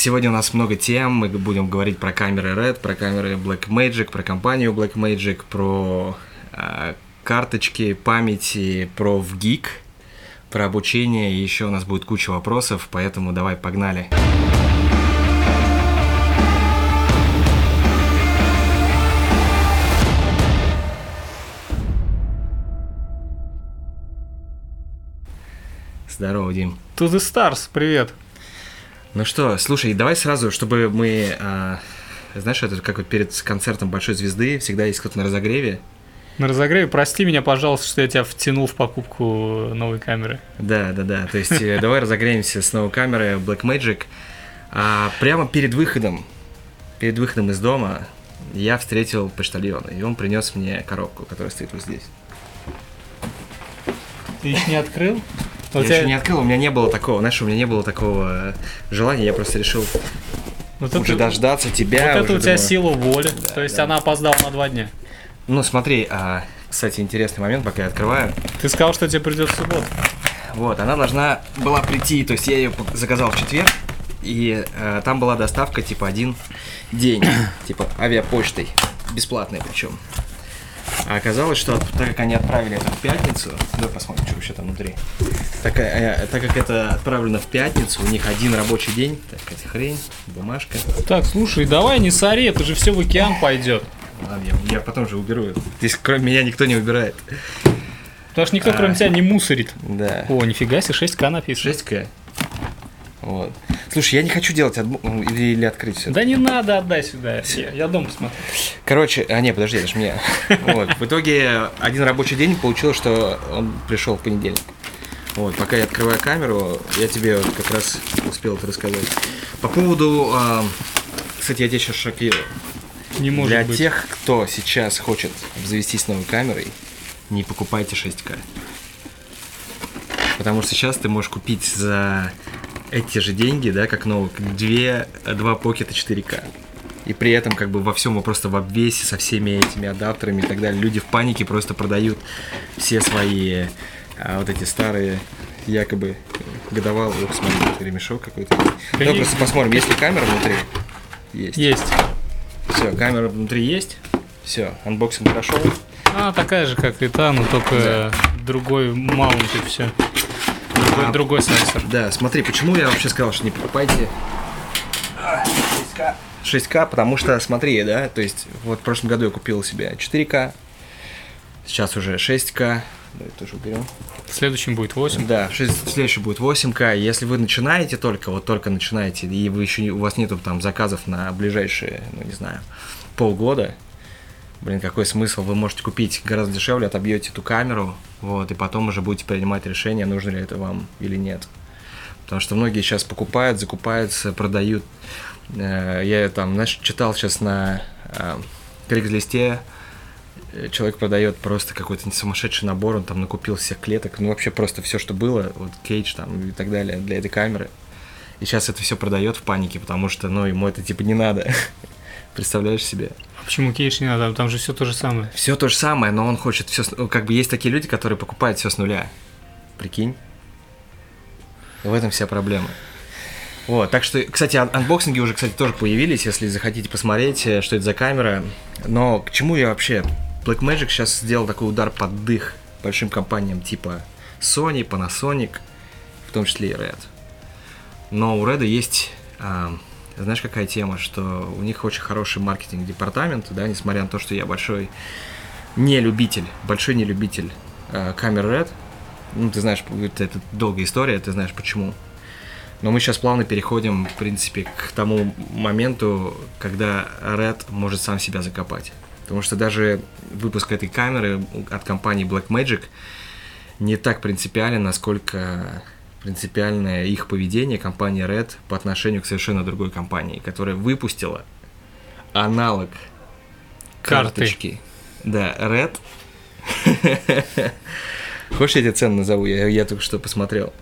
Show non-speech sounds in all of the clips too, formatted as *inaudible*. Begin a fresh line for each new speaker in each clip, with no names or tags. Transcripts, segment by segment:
Сегодня у нас много тем. Мы будем говорить про камеры Red, про камеры Blackmagic, про компанию Blackmagic, про э, карточки памяти, про VGIG, про обучение. И еще у нас будет куча вопросов, поэтому давай погнали. Здорово, Дим.
To the Stars, привет.
Ну что, слушай, давай сразу, чтобы мы... А, знаешь, это как вот перед концертом Большой Звезды всегда есть кто-то на разогреве.
На разогреве, прости меня, пожалуйста, что я тебя втянул в покупку новой камеры.
Да, да, да. То есть э, давай разогреемся с новой камеры Blackmagic. А прямо перед выходом, перед выходом из дома, я встретил почтальона, и он принес мне коробку, которая стоит вот здесь.
Ты еще не открыл?
Я тебя... еще не открыл, у меня не было такого, знаешь, у меня не было такого желания, я просто решил вот уже это, дождаться тебя.
Вот это у тебя думаю... сила воли, да, то есть да. она опоздала на два дня.
Ну смотри, а, кстати, интересный момент, пока я открываю.
Ты сказал, что тебе придет в субботу.
Вот, она должна была прийти, то есть я ее заказал в четверг, и э, там была доставка типа один день, *coughs* типа авиапочтой, бесплатная причем. А оказалось, что так как они отправили это в пятницу, давай посмотрим, что вообще там внутри. Так, э, так как это отправлено в пятницу, у них один рабочий день. Так, эта хрень, бумажка.
Так, слушай, давай не сори, это же все в океан пойдет.
Ладно, я, я потом же уберу. Здесь кроме меня никто не убирает.
Потому что никто, а, кроме тебя, не мусорит.
Да.
О, нифига себе, 6К написано.
6К. Вот. Слушай, я не хочу делать отбу... или, или открыть все.
Да не надо, отдай сюда. Я, я дом посмотрю.
Короче, а не, подожди, это же мне. *laughs* Вот. В итоге один рабочий день получилось, что он пришел в понедельник. Вот, пока я открываю камеру, я тебе вот как раз успел это рассказать. По поводу, э, кстати, я тебя сейчас шокирую.
Не может
Для
быть.
тех, кто сейчас хочет обзавестись новой камерой, не покупайте 6К. Потому что сейчас ты можешь купить за эти же деньги, да, как новых, две, два покета 4К. И при этом как бы во всем просто в обвесе со всеми этими адаптерами и так далее. Люди в панике просто продают все свои а, вот эти старые якобы годовалые. Ох, смотри, ремешок какой-то. Давай просто посмотрим, есть ли камера внутри.
Есть. Есть.
Все, камера внутри есть. Все, анбоксинг прошел.
А, такая же, как и та, но только да. другой mount и все. Другой, а, другой сенсор.
Да, смотри, почему я вообще сказал, что не покупайте 6К. 6К, потому что, смотри, да, то есть, вот в прошлом году я купил себе 4К, сейчас уже 6К, Давай тоже уберем.
В следующем будет 8.
Да, в следующем будет 8К. Если вы начинаете только, вот только начинаете, и вы еще у вас нету там заказов на ближайшие, ну не знаю, полгода, блин, какой смысл? Вы можете купить гораздо дешевле, отобьете эту камеру, вот, и потом уже будете принимать решение, нужно ли это вам или нет. Потому что многие сейчас покупают, закупаются, продают. Э, я там, знаешь, читал сейчас на Кригслисте, э, человек продает просто какой-то сумасшедший набор, он там накупил всех клеток, ну вообще просто все, что было, вот кейдж там и так далее для этой камеры. И сейчас это все продает в панике, потому что, ну, ему это типа не надо. *laughs* Представляешь себе?
Почему кейдж не надо? Там же все то же самое.
Все то же самое, но он хочет все... Как бы есть такие люди, которые покупают все с нуля. Прикинь? В этом вся проблема. Вот, так что, кстати, анбоксинги уже, кстати, тоже появились, если захотите посмотреть, э, что это за камера. Но к чему я вообще? Blackmagic сейчас сделал такой удар под дых большим компаниям типа Sony, Panasonic, в том числе и Red. Но у Red есть а, знаешь, какая тема, что у них очень хороший маркетинг-департамент, да, несмотря на то, что я большой не любитель, большой не любитель э, камер Red. Ну, ты знаешь, это, это долгая история, ты знаешь почему. Но мы сейчас плавно переходим, в принципе, к тому моменту, когда Red может сам себя закопать. Потому что даже выпуск этой камеры от компании Blackmagic не так принципиален, насколько принципиальное их поведение компании Red по отношению к совершенно другой компании, которая выпустила аналог
Карты.
карточки. Да, Red. *laughs* Хочешь, я тебе цену назову? Я, я только что посмотрел.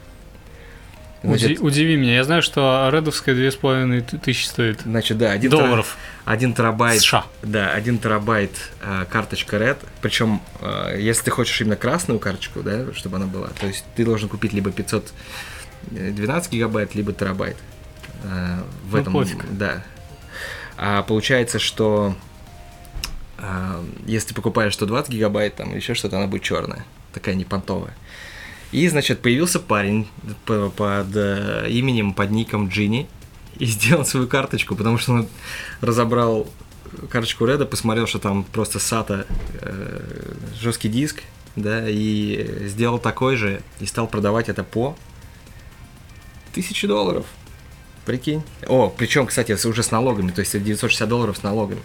Значит, Удиви меня. Я знаю, что редовская две с половиной тысячи стоит.
Значит, да, один
долларов.
Тера, один терабайт.
США.
Да, один терабайт э, карточка Red. Причем, э, если ты хочешь именно красную карточку, да, чтобы она была, то есть ты должен купить либо 512 гигабайт, либо терабайт. Э, в в этом,
пофиг.
да. А получается, что а, если ты покупаешь 120 гигабайт, там или еще что-то, она будет черная, такая непонтовая. И, значит, появился парень под э, именем, под ником Джинни и сделал свою карточку, потому что он разобрал карточку Реда, посмотрел, что там просто SATA э, жесткий диск, да, и сделал такой же и стал продавать это по тысяче долларов. Прикинь. О, причем, кстати, уже с налогами, то есть это 960 долларов с налогами.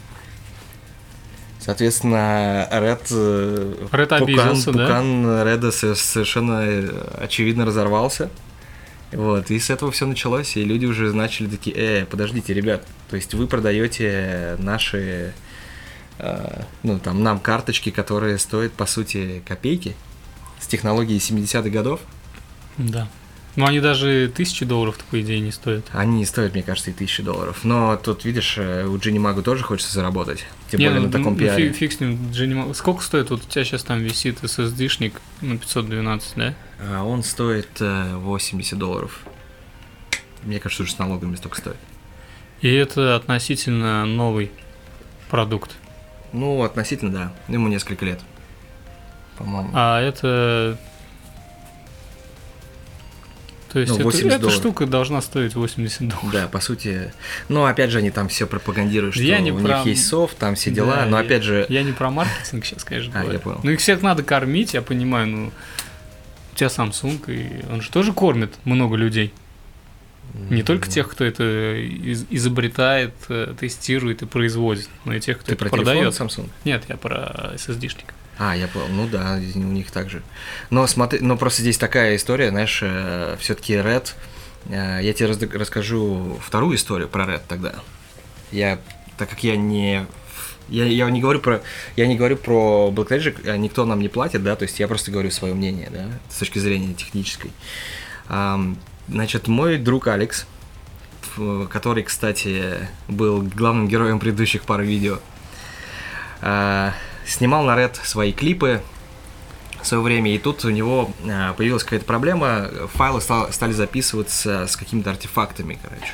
Соответственно, Ред... э,
Ред
пукан-
обиделся, да?
пукан Реда со- совершенно э, очевидно разорвался. Вот, и с этого все началось, и люди уже начали такие, э, подождите, ребят, то есть вы продаете наши, э, ну, там, нам карточки, которые стоят, по сути, копейки, с технологией 70-х годов,
Да. Ну, они даже тысячи долларов, по идее, не стоят.
они не стоят, мне кажется, и тысячи долларов. Но тут, видишь, э, у Джинни Магу тоже хочется заработать, тем
Не,
более
ну,
на таком
ну,
пиаре.
фиг, фиг с ним, Дженни Ма- Сколько стоит? Вот у тебя сейчас там висит SSD-шник на 512, да?
А он стоит э, 80 долларов. Мне кажется, уже с налогами столько стоит.
И это относительно новый продукт.
Ну, относительно, да. Ему несколько лет. По-моему.
А это... То есть
Ну,
это-
80
эта
долларов.
штука должна стоить 80 долларов.
Да, по сути. Ну, опять же, они там все пропагандируют, что
Я не
у
про-
них есть софт, там все дела.
Да,
но
я-
опять же,
Я не про маркетинг сейчас, конечно, *laughs*
А, я
говорю.
понял.
Ну, их всех надо кормить, я понимаю, ну... У тебя Samsung, и он же тоже кормит много людей. Не только тех, кто это из- изобретает, э, тестирует и производит, но и тех, кто
ты
это
про телефон
продает.
Samsung?
Нет, я про SSD-шник.
А, я понял. Ну да, у них также. Но смотри, но просто здесь такая история, знаешь, все-таки Red. э, Я тебе раз- расскажу вторую историю про Red тогда. Я, так как я не я, я не говорю про я не говорю про Black Magic, а никто нам не платит, да, то есть я просто говорю свое мнение, да, с точки зрения технической. Ам, значит, мой друг Алекс, который, кстати, был главным героем предыдущих пары видео, а, снимал на Red свои клипы в свое время, и тут у него а, появилась какая-то проблема, файлы стал- стали записываться с какими-то артефактами, короче.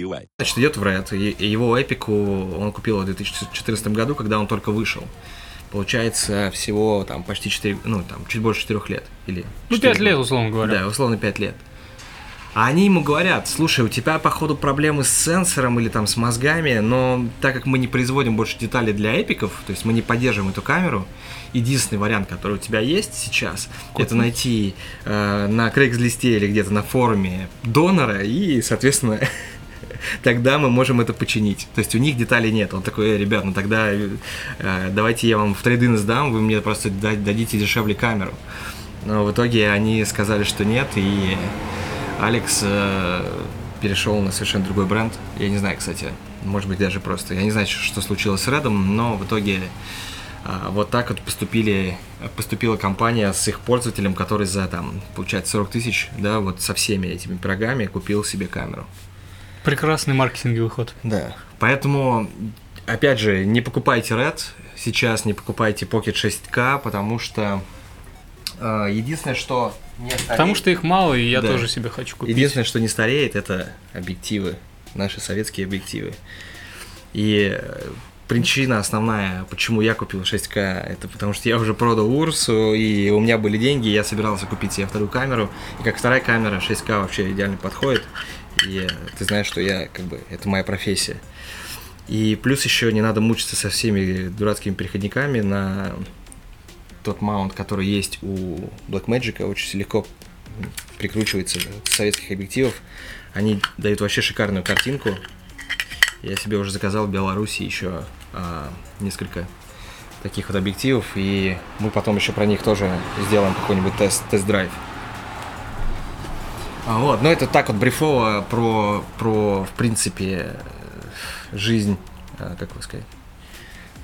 NCUA.
Значит, идет в Red, и его эпику он купил в 2014 году, когда он только вышел. Получается, всего там почти 4, ну, там, чуть больше 4 лет. Или
Ну,
4
5 лет, условно говоря.
Да, условно 5 лет. А они ему говорят, слушай, у тебя, походу, проблемы с сенсором или там с мозгами, но так как мы не производим больше деталей для эпиков, то есть мы не поддерживаем эту камеру, единственный вариант, который у тебя есть сейчас, это найти э, на Craigslist или где-то на форуме донора, и, соответственно, *laughs* *laughs* тогда мы можем это починить. То есть у них деталей нет. Он такой, э, ребят, ну тогда э, давайте я вам в трейдин сдам, вы мне просто да- дадите дешевле камеру. Но в итоге они сказали, что нет, и Алекс э, перешел на совершенно другой бренд. Я не знаю, кстати, может быть даже просто. Я не знаю, что случилось с Редом, но в итоге а, вот так вот поступили, поступила компания с их пользователем, который за там, получается, 40 тысяч, да, вот со всеми этими пирогами купил себе камеру.
Прекрасный маркетинговый ход.
Да. Поэтому, опять же, не покупайте Red, сейчас не покупайте Pocket 6K, потому что э, единственное, что не стареет,
Потому что их мало, и я
Да.
тоже себе хочу купить.
единственное, что не стареет, это объективы, наши советские объективы. И э, причина основная, почему я купил 6К, это потому что я уже продал Урсу, и у меня были деньги, я собирался купить себе вторую камеру. И как вторая камера 6К вообще идеально подходит. Э, ты знаешь, что я, как бы, это моя профессия. И плюс еще не надо мучиться со всеми дурацкими переходниками на тот маунт, который есть у Blackmagic, очень легко прикручивается с советских объективов. Они дают вообще шикарную картинку. Я себе уже заказал в Беларуси еще а, несколько таких вот объективов, и мы потом еще про них тоже сделаем какой-нибудь тест, тест-драйв. А, вот, ну это так вот брифово про, про в принципе, жизнь, а, как вы сказать,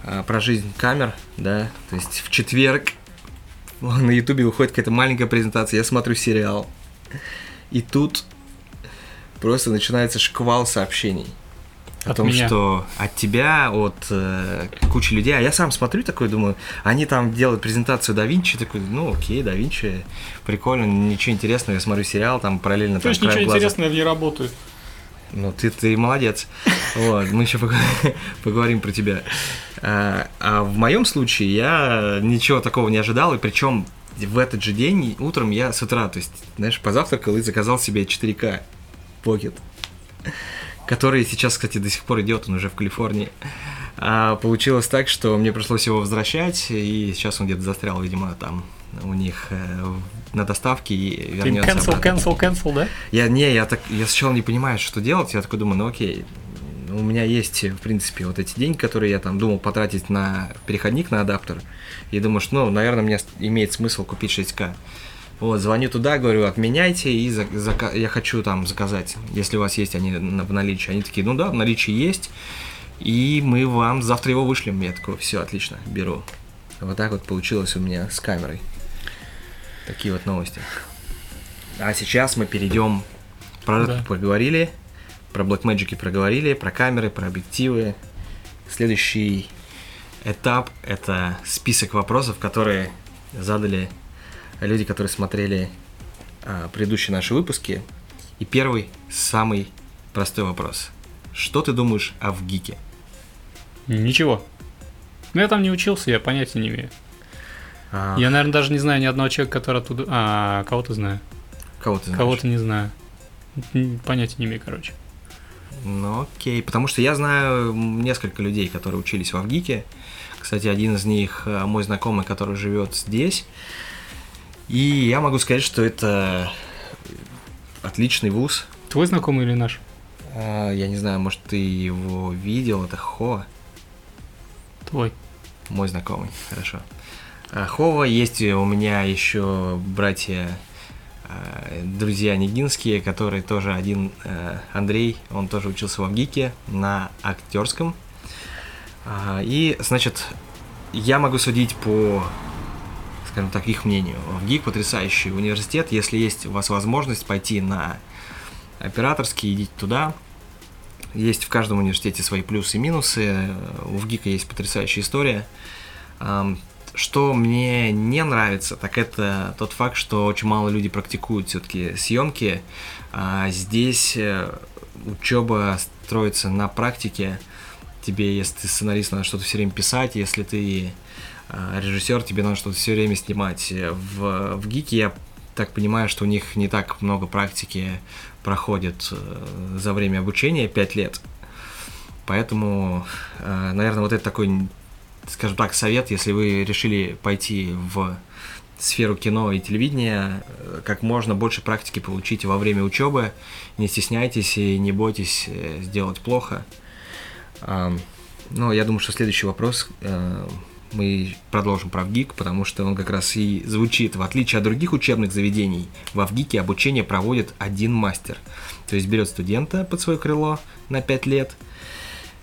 а, про жизнь камер, да, то есть в четверг *laughs* на ютубе выходит какая-то маленькая презентация, я смотрю сериал, и тут просто начинается шквал сообщений. О
От
том,
меня.
что от тебя, от э, кучи людей. А я сам смотрю такой, думаю, они там делают презентацию да Винчи, такой, ну окей, да Винчи, прикольно, ничего интересного, я смотрю сериал, там параллельно
То
там
есть ничего
глаза.
интересного в ней работает.
Ну, ты, ты молодец. Вот, мы еще пог- *laughs* поговорим про тебя. А, а в моем случае я ничего такого не ожидал, и причем в этот же день утром я с утра, то есть, знаешь, позавтракал и заказал себе 4К Pocket, который сейчас, кстати, до сих пор идет, он уже в Калифорнии. А получилось так, что мне пришлось его возвращать, и сейчас он где-то застрял, видимо, там у них э, на доставке и вернется
cancel,
обратно.
cancel, cancel, да?
Я не, я так, я сначала не понимаю, что делать. Я такой думаю, ну окей, у меня есть, в принципе, вот эти деньги, которые я там думал потратить на переходник, на адаптер. И думаю, что, ну, наверное, мне имеет смысл купить 6К. Вот, звоню туда, говорю, отменяйте, и за- зака- я хочу там заказать, если у вас есть они в наличии. Они такие, ну да, в наличии есть, и мы вам завтра его вышлем. Я такой, все, отлично, беру. Вот так вот получилось у меня с камерой. Такие вот новости. А сейчас мы перейдем. Про
Да.
поговорили, про Blackmagic проговорили, про камеры, про объективы. Следующий этап – это список вопросов, которые задали люди, которые смотрели а, предыдущие наши выпуски. И первый, самый простой вопрос. Что ты думаешь о ВГИКе?
Ничего. Ну, я там не учился, я понятия не имею.
А,
Я, наверное, даже не знаю ни одного человека, который оттуда... А, кого-то знаю.
Кого ты знаешь?
Кого-то не знаю. Понятия не имею, короче.
Ну окей, потому что я знаю несколько людей, которые учились в Авгике. Кстати, один из них э, мой знакомый, который живет здесь. И я могу сказать, что это отличный вуз.
Твой знакомый или наш?
А, Я не знаю, может, ты его видел, это Хо,
Твой.
мой знакомый, хорошо. А, Хова есть у меня еще братья, э, друзья Нигинские, которые тоже один э, Андрей, он тоже учился в Авгике на актерском. А, И, значит, я могу судить по, скажем так, их мнению. ВГИК потрясающий университет. Если есть у вас возможность пойти на операторский, идите туда. Есть в каждом университете свои плюсы и минусы. У ВГИКа есть потрясающая история. Что мне не нравится, так это тот факт, что очень мало людей практикуют все-таки съемки. А здесь учеба строится на практике. Тебе, если ты сценарист, надо что-то все время писать, если ты режиссер, тебе надо что-то все время снимать. В, в ГИКе я так понимаю, что у них не так много практики проходит э, за время обучения, 5 лет. Поэтому, э, наверное, вот это такой, скажем так, совет, если вы решили пойти в сферу кино и телевидения, э, как можно больше практики получить во время учебы. Не стесняйтесь и не бойтесь э, сделать плохо. Ну, я думаю, что следующий вопрос э, мы продолжим про ВГИК, потому что он как раз и звучит. В отличие от других учебных заведений, во ВГИКе обучение проводит один мастер. То есть берет студента под свое крыло на 5 лет.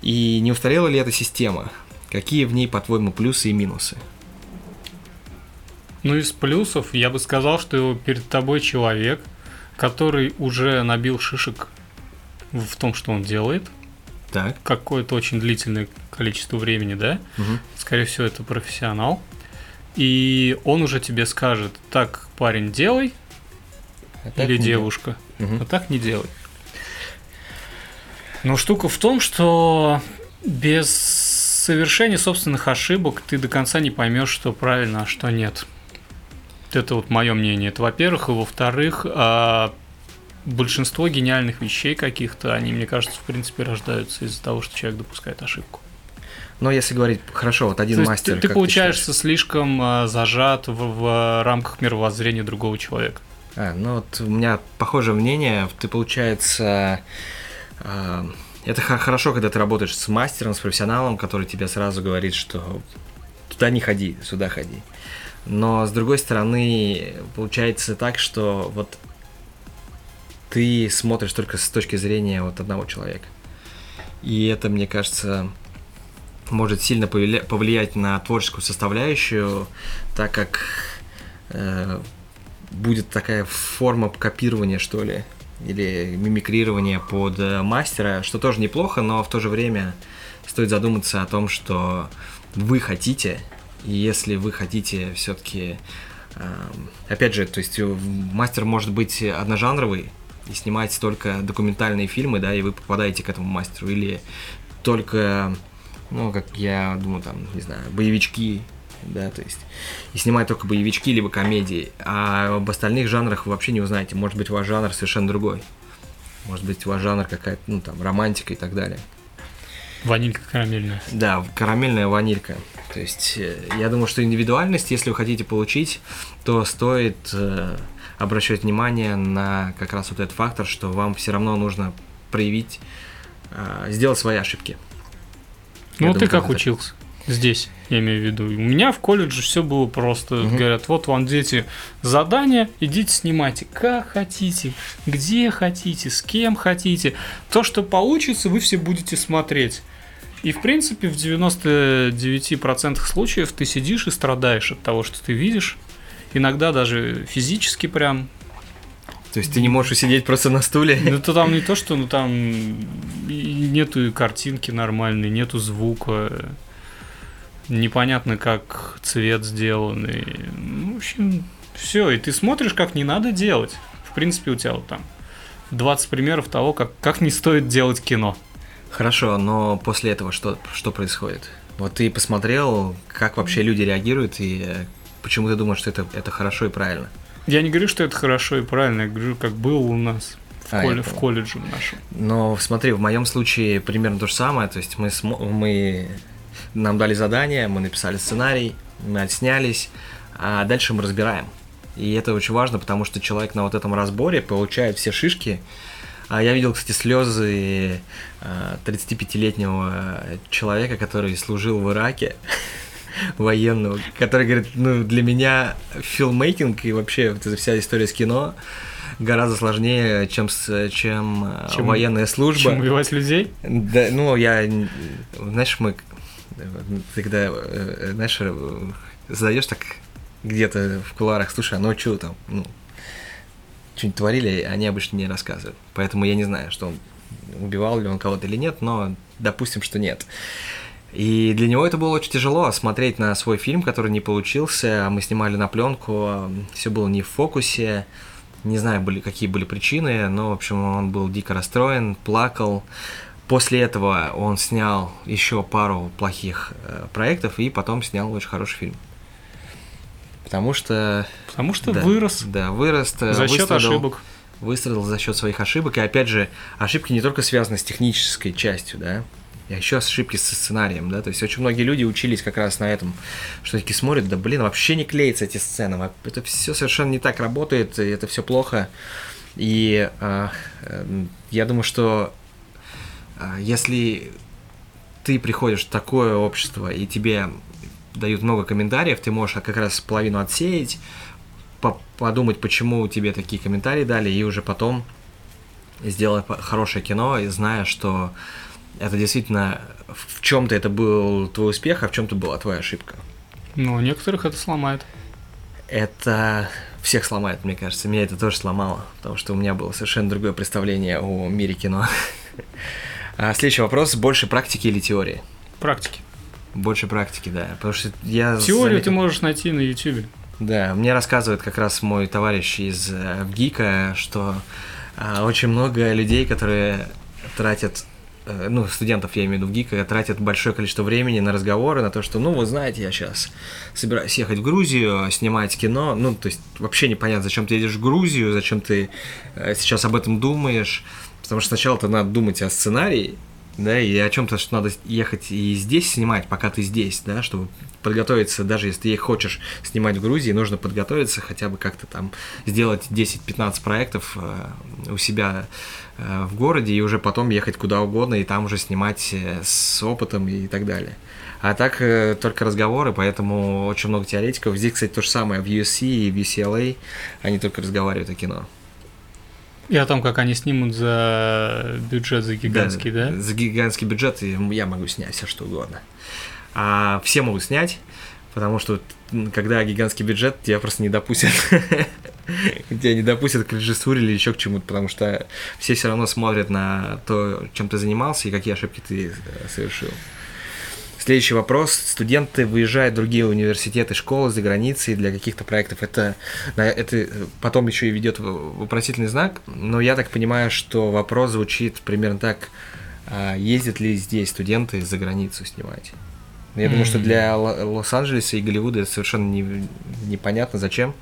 И не устарела ли эта система? Какие в ней, по-твоему, плюсы и минусы?
Ну, из плюсов я бы сказал, что перед тобой человек, который уже набил шишек в том, что он делает,
Так.
какое-то очень длительное количество времени, да?
Мгм.
Скорее всего, это профессионал. И он уже тебе скажет, так, парень, делай,
А так
или девушка,
Мгм.
а так не делай. Но штука в том, что без совершения собственных ошибок ты до конца не поймешь, что правильно, а что нет. Это вот мое мнение. Это во-первых. И во-вторых, а, большинство гениальных вещей каких-то, они, мне кажется, в принципе, рождаются из-за того, что человек допускает ошибку.
Но если говорить, хорошо, вот один
То
мастер.
ты, ты получаешься
считаешь?
слишком а, зажат в, в рамках мировоззрения другого человека.
А, ну вот у меня похожее мнение. Ты, получается, а, это хорошо, когда ты работаешь с мастером, с профессионалом, который тебе сразу говорит, что туда не ходи, сюда ходи. Но с другой стороны, получается так, что вот ты смотришь только с точки зрения вот одного человека. И это, мне кажется, может сильно повлиять на творческую составляющую, так как э, будет такая форма копирования, что ли, или мимикрирования под э, мастера, что тоже неплохо, но в то же время стоит задуматься о том, что вы хотите, и если вы хотите все-таки, опять же, то есть э, мастер может быть одножанровый и снимать только документальные фильмы, да, и вы попадаете к этому мастеру, или только, ну, как я думаю, там, не знаю, боевички, да, то есть и снимать только боевички либо комедии, а об остальных жанрах вы вообще не узнаете. Может быть, ваш жанр совершенно другой. Может быть, ваш жанр какая-то, ну, там, романтика и так далее.
Ванилька карамельная.
Да, карамельная ванилька. То есть, э, я думаю, что индивидуальность, если вы хотите получить, то стоит э, обращать внимание на как раз вот этот фактор, что вам все равно нужно проявить, э, сделать свои ошибки.
Ну,
Я
ты
думаю,
как
это-
учился здесь, я имею в виду. У меня в колледже все было просто. Говорят, вот вам дети задания, идите снимайте как хотите, где хотите, с кем хотите. То, что получится, вы все будете смотреть. И, в принципе, в 99% случаев ты сидишь и страдаешь от того, что ты видишь. Иногда даже физически прям.
То есть ты не можешь усидеть просто на стуле.
Ну, то там не то, что ну там нету и картинки нормальной, нету звука. Непонятно, как цвет сделан. И, ну, в общем, все. И ты смотришь, как не надо делать. В принципе, у тебя вот там 20 примеров того, как, как не стоит делать кино.
Хорошо, но после этого что, что происходит? Вот ты посмотрел, как вообще люди реагируют, и э, почему ты думаешь, что это, это хорошо и правильно?
Я не говорю, что это хорошо и правильно, я говорю, как было у нас в,
А, я
колле- в колледже нашем.
Но смотри, в моем случае примерно то же самое. То есть мы, смо- мы нам дали задание, мы написали сценарий, мы отснялись, а дальше мы разбираем. И это очень важно, потому что человек на вот этом разборе получает все шишки. А я видел, кстати, слезы а, 35-летнего человека, который служил в Ираке военного, который говорит, ну, для меня филмейкинг и вообще вот эта вся история с кино гораздо сложнее, чем, с, чем, а,
Чем-
военная служба.
Чем убивать людей?
Да, ну, я, знаешь, мы, ты когда, э, знаешь, э, задаешь так где-то в куларах, слушай, а ну что там, ну, что-нибудь творили, они обычно не рассказывают. Поэтому я не знаю, что он, убивал ли он кого-то или нет, но допустим, что нет. И для него это было очень тяжело смотреть на свой фильм, который не получился. Мы снимали на пленку, все было не в фокусе. Не знаю, были, какие были причины, но, в общем, он был дико расстроен, плакал. После этого он снял еще пару плохих э, проектов и потом снял очень хороший фильм. Потому что...
Потому что
да,
вырос
Да, вырос. э,
за счет ошибок.
выстрадал за счет своих ошибок. И опять же, ошибки не только связаны с технической частью, да, а еще ошибки со сценарием, да. То есть очень многие люди учились как раз на этом, что такие смотрят, да блин, вообще не клеятся эти сцены. Это все совершенно не так работает, и это все плохо. И а, эм, я думаю, что а, если ты приходишь в такое общество, и тебе дают много комментариев, ты можешь как раз половину отсеять, по- подумать, почему тебе такие комментарии дали, и уже потом сделать хорошее кино, и зная, что это действительно в чем-то это был твой успех, а в чем-то была твоя ошибка.
Но некоторых это сломает.
Это всех сломает, мне кажется. Меня это тоже сломало, потому что у меня было совершенно другое представление о мире кино. *laughs* А следующий вопрос. Больше практики или теории?
Практики.
Больше практики, да. Потому что я
Теорию ты
заметил-
можешь найти на YouTube.
Да, мне рассказывает как раз мой товарищ из э, ГИКа, что а, очень много людей, которые тратят, ну, студентов, я имею в виду в ГИКа, тратят большое количество времени на разговоры, на то, что, ну, вы знаете, я сейчас собираюсь ехать в Грузию, снимать кино, ну, то есть вообще непонятно, зачем ты едешь в Грузию, зачем ты э, сейчас об этом думаешь, потому что сначала-то надо думать о сценарии, да, и о чем-то, что надо ехать и здесь снимать, пока ты здесь, да, чтобы подготовиться, даже если ты хочешь снимать в Грузии, нужно подготовиться, хотя бы как-то там сделать 10-15 проектов э, у себя э, в городе и уже потом ехать куда угодно и там уже снимать э, с опытом и так далее. А так э, только разговоры, поэтому очень много теоретиков. Здесь, кстати, то же самое в USC и в UCLA, они только разговаривают о кино.
И о том, как они снимут за бюджет, за гигантский, да?
За гигантский бюджет я могу снять все что угодно. А все могут снять, потому что когда гигантский бюджет, тебя просто не допустят. *laughs* Тебя не допустят к режиссуре или еще к чему-то, потому что все все равно смотрят на то, чем ты занимался и какие ошибки ты э, совершил. Следующий вопрос. Студенты выезжают в другие университеты, школы за границей для каких-то проектов. Это, это потом еще и ведет вопросительный знак, но я так понимаю, что вопрос звучит примерно так. а ездят ли здесь студенты за границу снимать? Я думаю, что для Ло- Лос-Анджелеса и Голливуда это совершенно не- непонятно, зачем.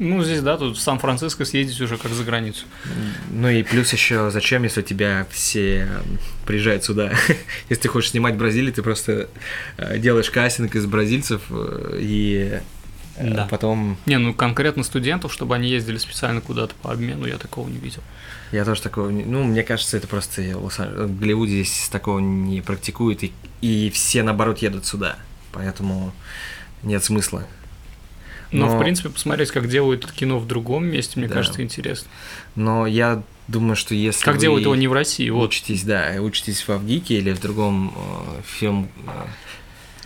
Ну, здесь, да, тут в Сан-Франциско съездить уже как за границу.
Ну и плюс еще, зачем, если у тебя все приезжают сюда? *laughs* если ты хочешь снимать в Бразилии, ты просто э, делаешь кастинг из бразильцев э, и
Да.
потом...
Не, ну конкретно студентов, чтобы они ездили специально куда-то по обмену, я такого не видел.
Я тоже такого... не- Ну, мне кажется, это просто. В Голливуде здесь такого не практикуют, и, и все, наоборот, едут сюда. Поэтому нет смысла.
Но,
Но-
в принципе, посмотреть, как делают кино в другом месте, мне
Да.
кажется, интересно.
Но я думаю, что если
Как
вы
делают его не в России, вот.
учитесь, да, учитесь в Авгике или в другом э, фильм э,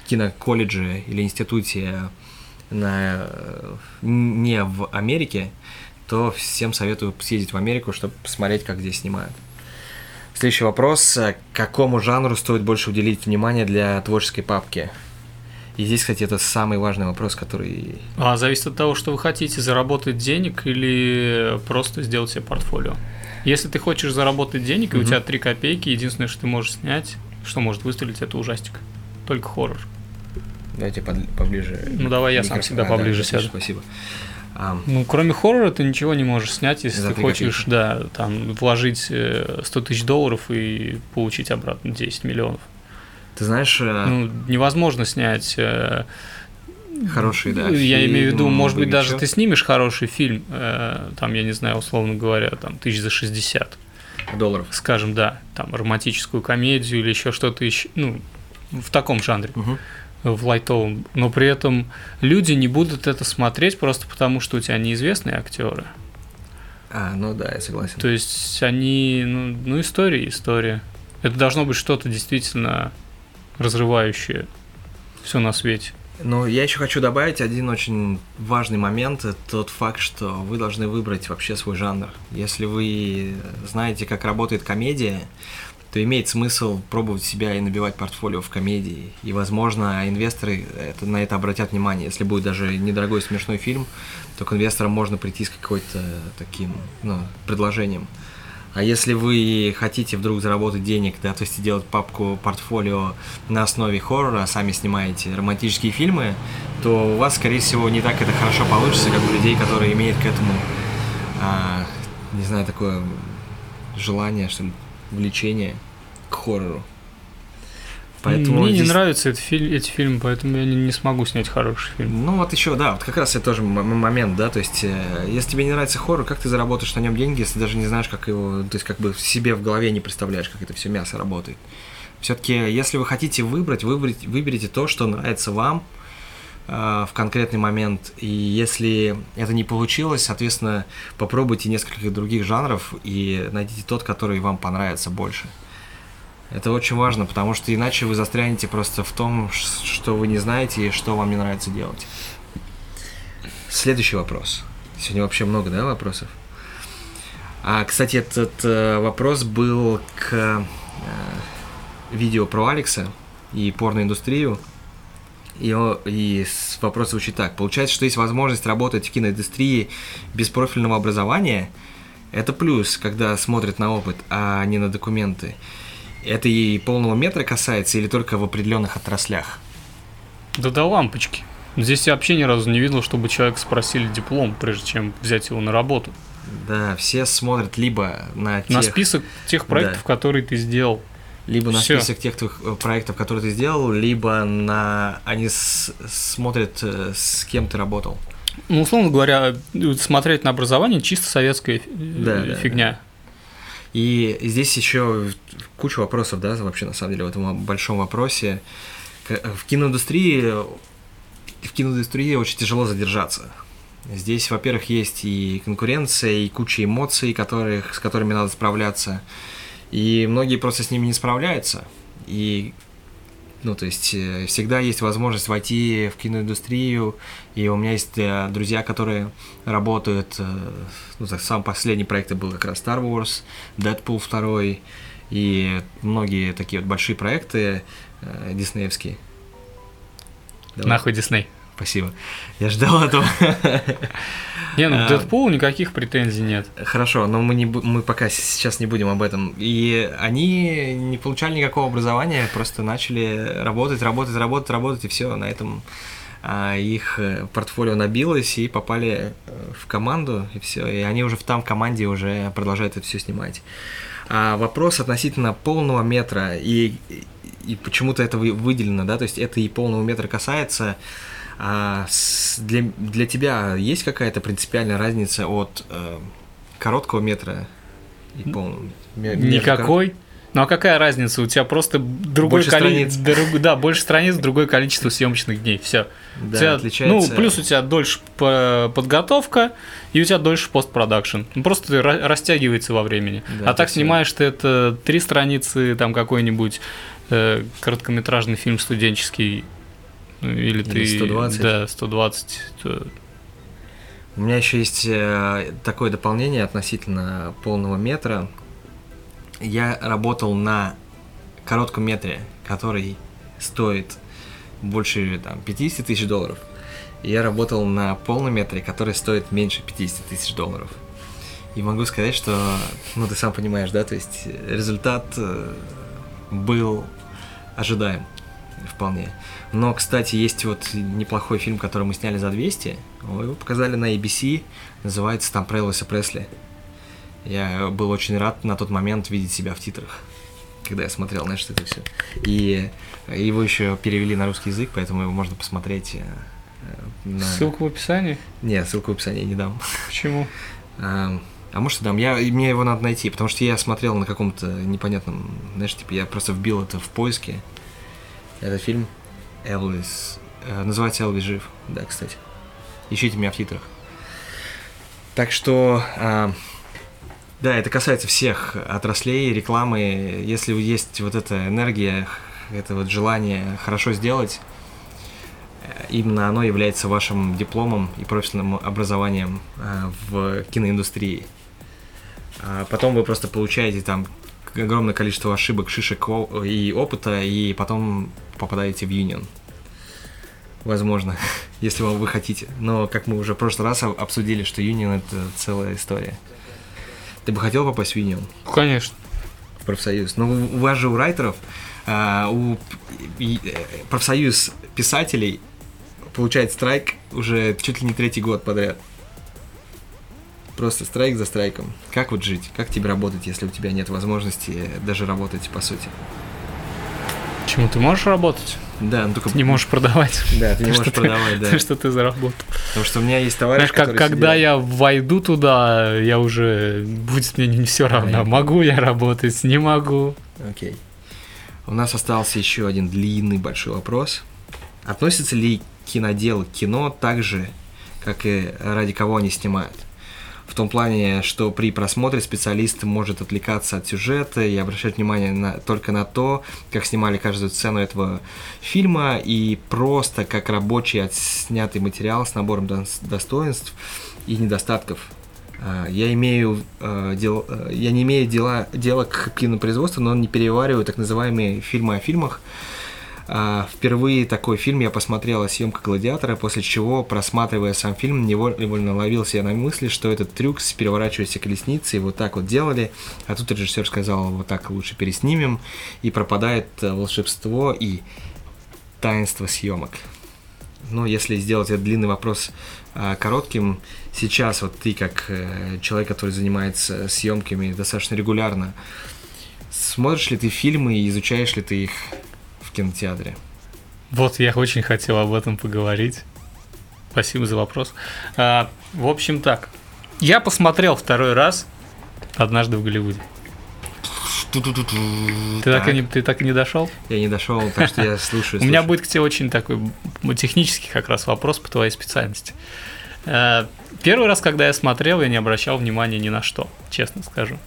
киноколледже или институте на, э, не в Америке, то всем советую съездить в Америку, чтобы посмотреть, как здесь снимают. Следующий вопрос. Какому жанру стоит больше уделить внимание для творческой папки? И здесь, кстати, это самый важный вопрос, который...
А зависит от того, что вы хотите, заработать денег или просто сделать себе портфолио. Если ты хочешь заработать денег, и у тебя 3 копейки, единственное, что ты можешь снять, что может выстрелить, это ужастик. Только хоррор.
Давайте под- поближе.
Ну, давай я сам всегда
А, да,
поближе
отлично,
сяду.
Спасибо. А,
Ну, кроме хоррора, ты ничего не можешь снять, если ты хочешь,
копейки.
да, там, вложить э, 100 тысяч долларов и получить обратно 10 миллионов.
ты знаешь, э,
Ну, невозможно снять э,
хороший, да.
Ну, Я имею в виду,
фильм
может быть, даже
«Богачев».
ты снимешь хороший фильм, э, там, я не знаю, условно говоря, там, тысяч за 60,
долларов.
скажем, да, там, романтическую комедию или еще что-то еще, ну, в таком жанре,
Мгм.
В лайтовом, но при этом люди не будут это смотреть просто потому, что у тебя неизвестные актеры.
А, ну да, я согласен.
То есть они, ну, ну история, история. Это должно быть что-то действительно разрывающее все на свете.
Но я еще хочу добавить один очень важный момент, это тот факт, что вы должны выбрать вообще свой жанр. Если вы знаете, как работает комедия, то имеет смысл пробовать себя и набивать портфолио в комедии. И, возможно, инвесторы это, на это обратят внимание. Если будет даже недорогой смешной фильм, то к инвесторам можно прийти с какой-то таким ну, предложением. А если вы хотите вдруг заработать денег, да, то есть делать папку портфолио на основе хоррора, сами снимаете романтические фильмы, то у вас, скорее всего, не так это хорошо получится, как у людей, которые имеют к этому, а, не знаю, такое желание, что ли, влечение к хоррору. Поэтому
Мне не
здесь-
нравятся эти, филь- эти фильмы, поэтому я не, не смогу снять хороший фильм.
Ну вот еще, да, вот как раз это тоже момент, да, то есть, э, если тебе не нравится хоррор, как ты заработаешь на нем деньги, если даже не знаешь, как его, то есть, как бы себе в голове не представляешь, как это все мясо работает. Все-таки, если вы хотите выбрать, выберите, выберите то, что нравится вам в конкретный момент, и если это не получилось, соответственно, попробуйте несколько других жанров и найдите тот, который вам понравится больше. Это очень важно, потому что иначе вы застрянете просто в том, что вы не знаете и что вам не нравится делать. Следующий вопрос. Сегодня вообще много, да, вопросов? А, кстати, этот э, вопрос был к э, видео про Алекса и порноиндустрию. И, и вопрос звучит так. Получается, что есть возможность работать в киноиндустрии без профильного образования. Это плюс, когда смотрят на опыт, а не на документы. Это и полного метра касается или только в определенных отраслях?
Да до лампочки. Здесь я вообще ни разу не видел, чтобы человека спросили диплом, прежде чем взять его на работу.
Да, все смотрят либо на тех...
На список тех проектов,
Да.
которые ты сделал.
Либо на
Всё.
список тех твоих, э, проектов, которые ты сделал, либо на они с- смотрят, э, с кем ты работал.
Ну, условно говоря, смотреть на образование чисто советская э,
Да, да,
фигня.
И здесь еще куча вопросов, да, вообще на самом деле в этом большом вопросе. В киноиндустрии в киноиндустрии очень тяжело задержаться. Здесь, во-первых, есть и конкуренция, и куча эмоций, которых, с которыми надо справляться. И многие просто с ними не справляются. И, ну, то есть, э, всегда есть возможность войти в киноиндустрию. И у меня есть э, друзья, которые работают... э, Ну, так, самый последний проект был как раз Star Wars, Deadpool 2, и многие такие вот большие проекты диснеевские. Давай.
Нахуй Дисней.
Спасибо. Я ждал этого.
Не, ну *laughs*
А.
к Дэдпулу никаких претензий нет.
Хорошо, но мы, не, мы пока сейчас не будем об этом. И они не получали никакого образования, просто начали работать, работать, работать, работать, и все. На этом а, их э, портфолио набилось и попали э, в команду, и все. И они уже в там команде уже продолжают это все снимать. А вопрос относительно полного метра и, и- почему-то это вы- выделено, да, то есть это и полного метра касается. А с- для, для тебя есть какая-то принципиальная разница от э, короткого метра и полного?
Никакой. Ну а какая разница? У тебя просто
Больше
количество. *laughs* Да, больше страниц, другое количество съемочных дней. Все.
Да, отличается-
Ну, плюс у тебя дольше по- подготовка, и у тебя дольше постпродакшн. Ну, просто ра- растягивается во времени.
Да,
а так снимаешь ты это три страницы, там какой-нибудь э, короткометражный фильм студенческий. Ну, Или,
Или
ты.
120.
Да, 120. то-
У меня еще есть э, такое дополнение относительно полного метра. Я работал на коротком метре, который стоит больше там, 50 тысяч долларов. И я работал на полном метре, который стоит меньше 50 тысяч долларов. И могу сказать, что, ну ты сам понимаешь, да, то есть э, результат э, был ожидаем вполне. Но, кстати, есть вот неплохой фильм, который мы сняли за 200. Его показали на ABC. Называется там про Элвиса Пресли. Я был очень рад на тот момент видеть себя в титрах, когда я смотрел, знаешь, это все. И его еще перевели на русский язык, поэтому его можно посмотреть. э, на-
Ссылка в описании.
Не, ссылку в описании не дам.
Почему?
А, *laughs* а может, и дам. Я, мне его надо найти, потому что я смотрел на каком-то непонятном, знаешь, типа я просто вбил это в поиске. Это фильм Элвис. э, называется Элвис жив. Да, кстати. Ищите меня в титрах. Так что, а, да, это касается всех отраслей, рекламы. Если есть вот эта энергия, это вот желание хорошо сделать, э, именно оно является вашим дипломом и профессиональным образованием э, в киноиндустрии. А потом вы просто получаете там огромное количество ошибок, шишек и опыта, и потом попадаете в юнион. Возможно, *laughs* если вам вы хотите. Но, как мы уже в прошлый раз об- обсудили, что юнион это целая история. Ты бы хотел попасть в юнион?
Конечно.
в профсоюз. Но у вас же у райтеров, а, у э, профсоюз писателей получает страйк уже чуть ли не третий год подряд. Просто страйк за страйком. Как вот жить? Как тебе работать, если у тебя нет возможности даже работать, по сути?
Почему ты можешь работать?
Да, ну только...
Ты не можешь продавать.
Да, ты не можешь продавать, да.
То, что ты заработал.
Потому что у меня есть товарищ,
Знаешь, как, когда я войду туда, я уже будет мне не все равно. Могу я работать, не могу.
Окей. У нас остался еще один длинный большой вопрос. Относится ли кинодел к кино так же, как и ради кого они снимают? В том плане, что при просмотре специалист может отвлекаться от сюжета и обращать внимание на, только на то, как снимали каждую сцену этого фильма, и просто как рабочий отснятый материал с набором дос- достоинств и недостатков. А, Я имею э, дел- э, я не имею дела, дела к кинопроизводству, но не перевариваю так называемые фильмы о фильмах. А, Впервые такой фильм я посмотрел о съемках «Гладиатора», после чего, просматривая сам фильм, невольно невольно ловил себя на мысли, что этот трюк с переворачивающейся колесницей вот так вот делали, а тут режиссер сказал, вот так лучше переснимем, и пропадает э, волшебство и таинство съемок. Но если сделать этот длинный вопрос а, коротким, сейчас вот ты как э, человек, который занимается съемками достаточно регулярно, смотришь ли ты фильмы и изучаешь ли ты их кинотеатре?
Вот я очень хотел об этом поговорить. Спасибо за вопрос. А, в общем так, я посмотрел второй раз однажды в Голливуде. Ты так, и не, ты так и не дошел?
Я не дошел, так что я *laughs* слушаю.
У меня будет к тебе очень такой технический как раз вопрос по твоей специальности. Э, Первый раз, когда я смотрел, я не обращал внимания ни на что, честно скажу.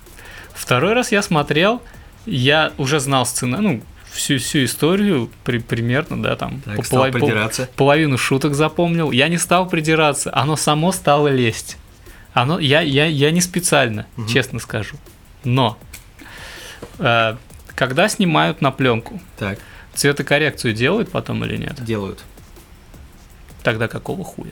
Второй раз я смотрел, я уже знал сценарий, ну, всю, всю историю при, примерно, да, там,
Так,
по-
стал
поло- пол-
придираться.
половину шуток запомнил. Я не стал придираться, оно само стало лезть. Оно, я, я, я не специально, честно скажу. Но, э, когда снимают на пленку,
Так,
цветокоррекцию делают потом или нет?
делают.
Тогда какого хуя?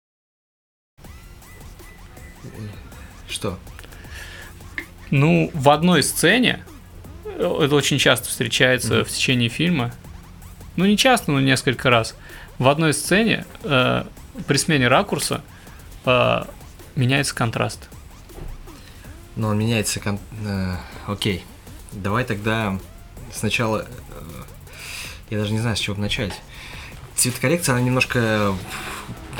Что?
Ну, в одной сцене, э, это очень часто встречается в течение фильма, ну не часто, но несколько раз, в одной сцене э, при смене ракурса э, меняется контраст.
Но он меняется. кон- э, окей. Давай тогда сначала. э, я даже не знаю, с чего начать. Цветокоррекция, она немножко.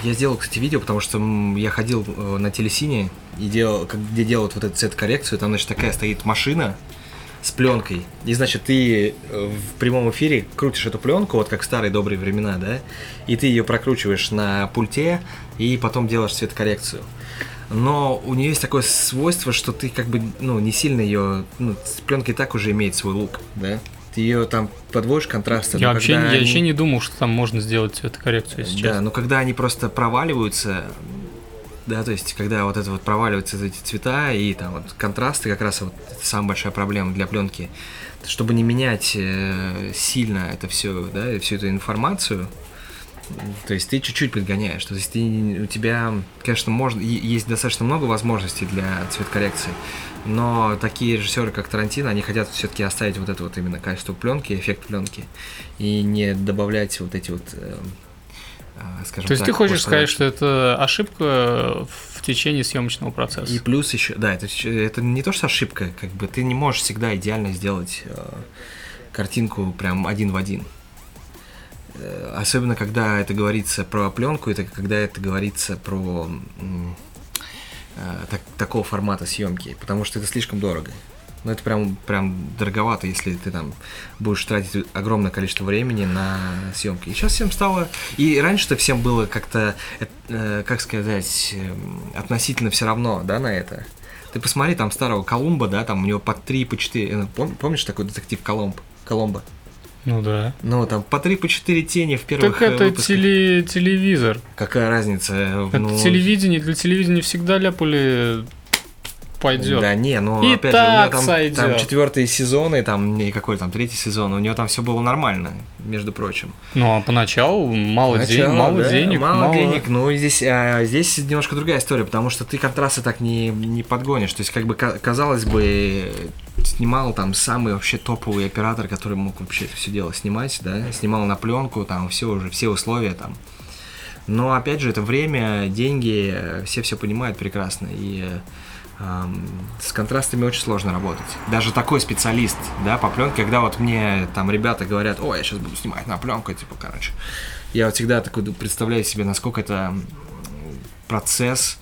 Я сделал, кстати, видео, потому что я ходил э, на телесине и как- где делают вот эту цветокоррекцию. Там, значит, такая стоит машина с пленкой. И, значит, ты э, в прямом эфире крутишь эту пленку, вот как в старые добрые времена, да, и ты ее прокручиваешь на пульте, и потом делаешь цветокоррекцию. Но у нее есть такое свойство, что ты как бы, ну, не сильно ее, ну, пленка и так уже имеет свой лук, да. Ты ее там подводишь контрасты.
Я вообще, я
они-
вообще не думал, что там можно сделать цветокоррекцию, если
Да, но когда они просто проваливаются, да, то есть когда вот это вот проваливаются эти цвета и там вот контрасты, как раз вот самая большая проблема для пленки. Чтобы не менять э, сильно это все, да, всю эту информацию, то есть ты чуть-чуть подгоняешь. То есть ты, у тебя, конечно, можно, есть достаточно много возможностей для цветкоррекции, но такие режиссеры, как Тарантино, они хотят все-таки оставить вот это вот именно качество пленки, эффект пленки, и не добавлять вот эти вот, э, скажем
То есть
так,
ты хочешь сказать, что это ошибка в течение съемочного процесса?
И плюс еще, да, это, это не то, что ошибка, как бы ты не можешь всегда идеально сделать э, картинку прям один в один. Э, Особенно, когда это говорится про пленку, это когда это говорится про э, так- такого формата съемки, потому что это слишком дорого. Ну, это прям, прям дороговато, если ты там будешь тратить огромное количество времени на съемки. И сейчас всем стало... И раньше-то всем было как-то, э, э, как сказать, эм, относительно все равно, да, на это. Ты посмотри, там старого Колумба, да, там у него по 3, по 4... Помнишь такой детектив Колумб? Коломбо?
Ну да.
Ну, там по 3, по 4 тени в первых
Так это
э, выпусках.
теле- телевизор.
Какая разница? э,
Это
ну,
телевидение, для телевидения всегда ляпали пойдет.
Да не, ну
И
опять же, у
так
там, там четвертые сезоны, там не какой там третий сезон, у него там все было нормально, между прочим.
Ну а поначалу мало, ден-
Начало,
мало
да,
денег,
мало, денег. Ну здесь, а, здесь немножко другая история, потому что ты контрасты так не, не подгонишь. То есть, как бы ка- казалось бы, снимал там самый вообще топовый оператор, который мог вообще это все дело снимать, да, снимал на пленку, там все уже, все условия там. Но опять же, это время, деньги, э, все все понимают прекрасно. И э, с контрастами очень сложно работать. Даже такой специалист, да, по пленке, когда вот мне там ребята говорят, ой, я сейчас буду снимать на пленку, типа, короче. Я вот всегда такой представляю себе, насколько это процесс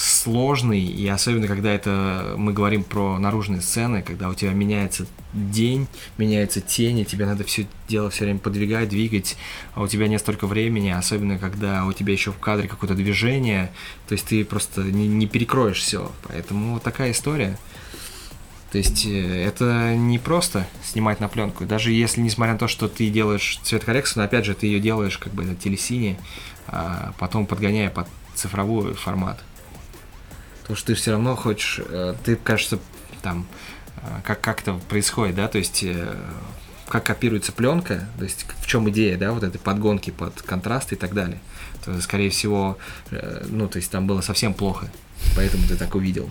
сложный, и особенно когда это мы говорим про наружные сцены, когда у тебя меняется день, меняется тень, и тебе надо все дело все время подвигать, двигать, а у тебя нет столько времени, особенно когда у тебя еще в кадре какое-то движение, то есть ты просто не, не перекроешь все. Поэтому вот такая история. То есть э, это не просто снимать на пленку. Даже если, несмотря на то, что ты делаешь цветокоррекцию, но опять же ты ее делаешь как бы на телесине, а потом подгоняя под цифровой формат. Потому что ты все равно хочешь, э, ты, кажется, там, э, как, как это происходит, да, то есть э, как копируется пленка, то есть в чем идея, да, вот этой подгонки под контраст и так далее. То, скорее всего, ну, то есть там было совсем плохо, поэтому ты так увидел.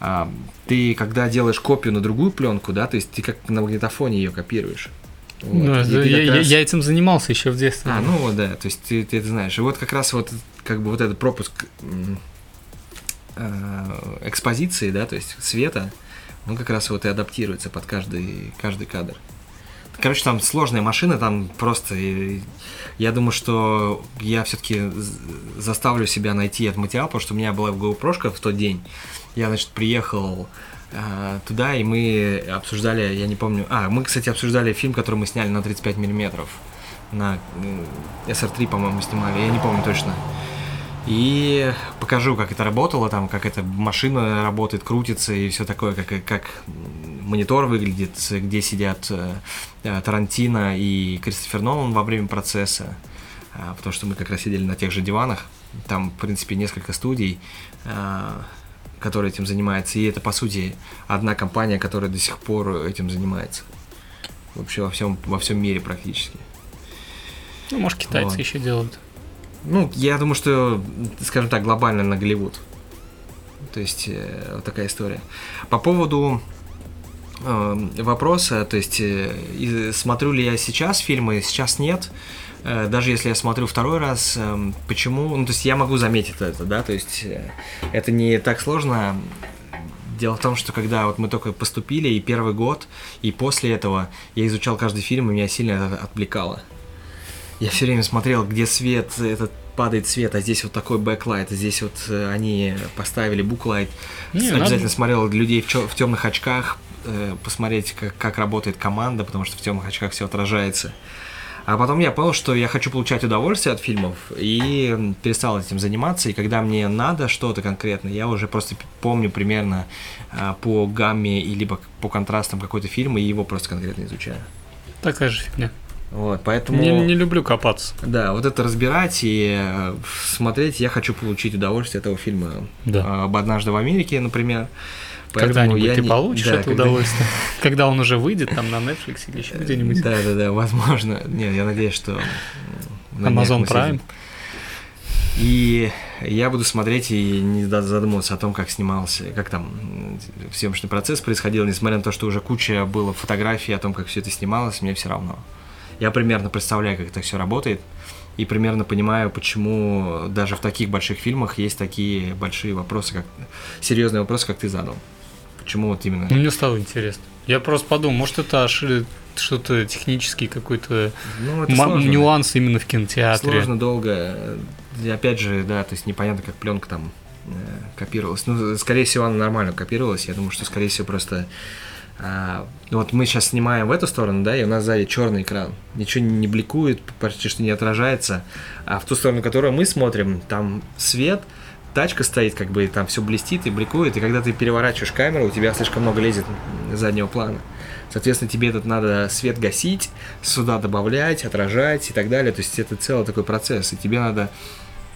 А, ты, когда делаешь копию на другую пленку, да, то есть ты как на магнитофоне ее копируешь. Вот.
Ну,
И ты
я, я-
раз-
я этим занимался еще в детстве.
а, ну вот, да, то есть ты, ты это знаешь. И вот как раз вот как бы вот этот пропуск экспозиции, да, то есть света, он как раз вот и адаптируется под каждый, каждый кадр. Короче, там сложная машина, там просто... Я думаю, что я все-таки заставлю себя найти этот материал, потому что у меня была GoPro в тот день. Я, значит, приехал э, туда, и мы обсуждали, я не помню... А, мы, кстати, обсуждали фильм, который мы сняли на 35 миллиметров. На м, SR3, по-моему, снимали, я не помню точно. И покажу, как это работало, там, как эта машина работает, крутится и все такое, как, как монитор выглядит, где сидят э, э, Тарантино и Кристофер Нолан во время процесса, А, потому что мы как раз сидели на тех же диванах. Там, в принципе, несколько студий, а, которые этим занимаются, и это, по сути, одна компания, которая до сих пор этим занимается. Вообще во всем, во всем мире практически.
Ну, может, китайцы
Вот.
еще делают.
Ну, я думаю, что, скажем так, глобально на Голливуд. То есть, э, вот такая история. По поводу э, вопроса, то есть, э, смотрю ли я сейчас фильмы, сейчас нет. Э, Даже если я смотрю второй раз, эм, почему? Ну, то есть я могу заметить это, да, то есть э, это не так сложно. Дело в том, что когда вот мы только поступили, и первый год, и после этого я изучал каждый фильм, и меня сильно отвлекало. Я все время смотрел, где свет, этот падает свет, а здесь вот такой backlight, здесь вот э, они поставили book light.
Не,
Обязательно
надо-
смотрел людей в, чё- в темных очках, э, посмотреть, как, как работает команда, потому что в темных очках все отражается. А потом я понял, что я хочу получать удовольствие от фильмов и перестал этим заниматься. И когда мне надо что-то конкретно, я уже просто помню примерно а, по гамме и либо по контрастам какой-то фильм и его просто конкретно изучаю.
Такая же фигня.
Вот, поэтому...
Не, не люблю копаться.
Да, вот это разбирать и э, смотреть, я хочу получить удовольствие этого фильма.
Да.
А, Об однажды в Америке, например.
Когда-нибудь
я
ты
не-
получишь
да,
это
когда-
удовольствие. *laughs* Когда он уже выйдет там на Netflix или еще где-нибудь.
Да, да, да, возможно. Нет, я надеюсь, что...
Amazon. Prime.
И я буду смотреть и не задумываться о том, как снимался, как там съемочный процесс происходил, несмотря на то, что уже куча было фотографий о том, как все это снималось, мне все равно. Я примерно представляю, как это все работает, и примерно понимаю, почему даже в таких больших фильмах есть такие большие вопросы, как серьезные вопросы, как ты задал. Почему вот именно?
Ну, мне стало интересно. Я просто подумал, может, это ошиб- что-то технический какой-то
Ну, сложно.
нюанс именно в кинотеатре.
Сложно, долго. И опять же, да, то есть непонятно, как пленка там э, копировалась. Ну, скорее всего, она нормально копировалась. Я думаю, что, скорее всего, просто... а, вот мы сейчас снимаем в эту сторону, да, и у нас сзади черный экран. Ничего не бликует, почти что не отражается. А в ту сторону, которую мы смотрим, там свет, тачка стоит, как бы, и там все блестит и бликует. И когда ты переворачиваешь камеру, у тебя слишком много лезет заднего плана. Соответственно, тебе этот надо свет гасить, сюда добавлять, отражать и так далее. То есть это целый такой процесс, и тебе надо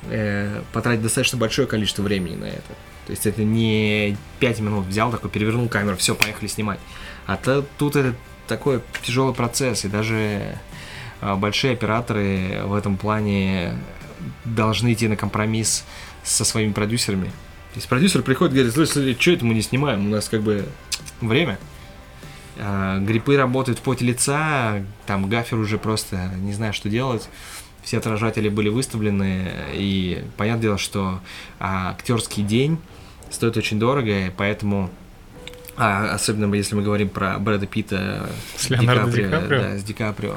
э, потратить достаточно большое количество времени на это. То есть это не 5 минут взял, такой перевернул камеру, все, поехали снимать. А то, тут это такой тяжелый процесс, и даже э, большие операторы в этом плане должны идти на компромисс со своими продюсерами. То есть продюсер приходит и говорит, слушай, что это мы не снимаем, у нас как бы время. А, Гриппы работают в поте лица, там гафер уже просто не знает, что делать. Все отражатели были выставлены, и понятное дело, что а, актерский день стоит очень дорого, и поэтому, а, особенно если мы говорим про Брэда Питта
С Леонардо Ди Каприо?
да, с Ди Каприо.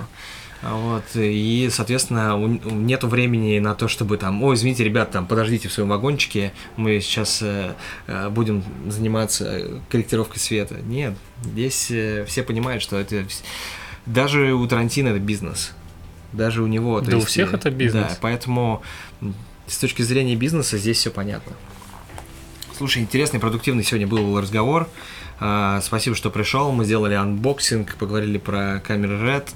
Вот, и, соответственно, нету времени на то, чтобы там, ой, извините, ребят, там, подождите в своем вагончике, мы сейчас э, э, будем заниматься корректировкой света. Нет, здесь э, все понимают, что это даже у Тарантино это бизнес. Даже у него.
Да у
есть,
всех
э,
это бизнес.
Да, поэтому с точки зрения бизнеса здесь все понятно. Слушай, интересный, продуктивный сегодня был разговор. А, Спасибо, что пришел. Мы сделали анбоксинг, поговорили про камеры Red,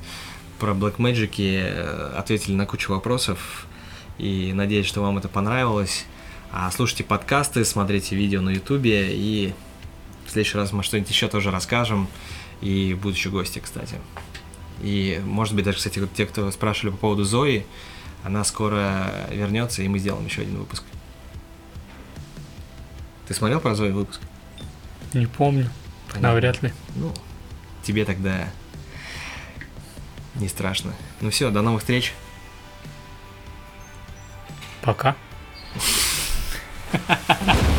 про Blackmagic, э, ответили на кучу вопросов. И надеюсь, что вам это понравилось. А слушайте подкасты, смотрите видео на Ютубе. И в следующий раз мы что-нибудь еще тоже расскажем. И будут еще гости, кстати. И, может быть, даже, кстати, те, кто спрашивали по поводу Зои, она скоро вернется, и мы сделаем еще один выпуск. Ты смотрел про Зою выпуск?
Не помню.
Понятно.
Навряд ли.
Ну, тебе тогда не страшно. Ну все, до новых встреч.
Пока. Пока. *laughs*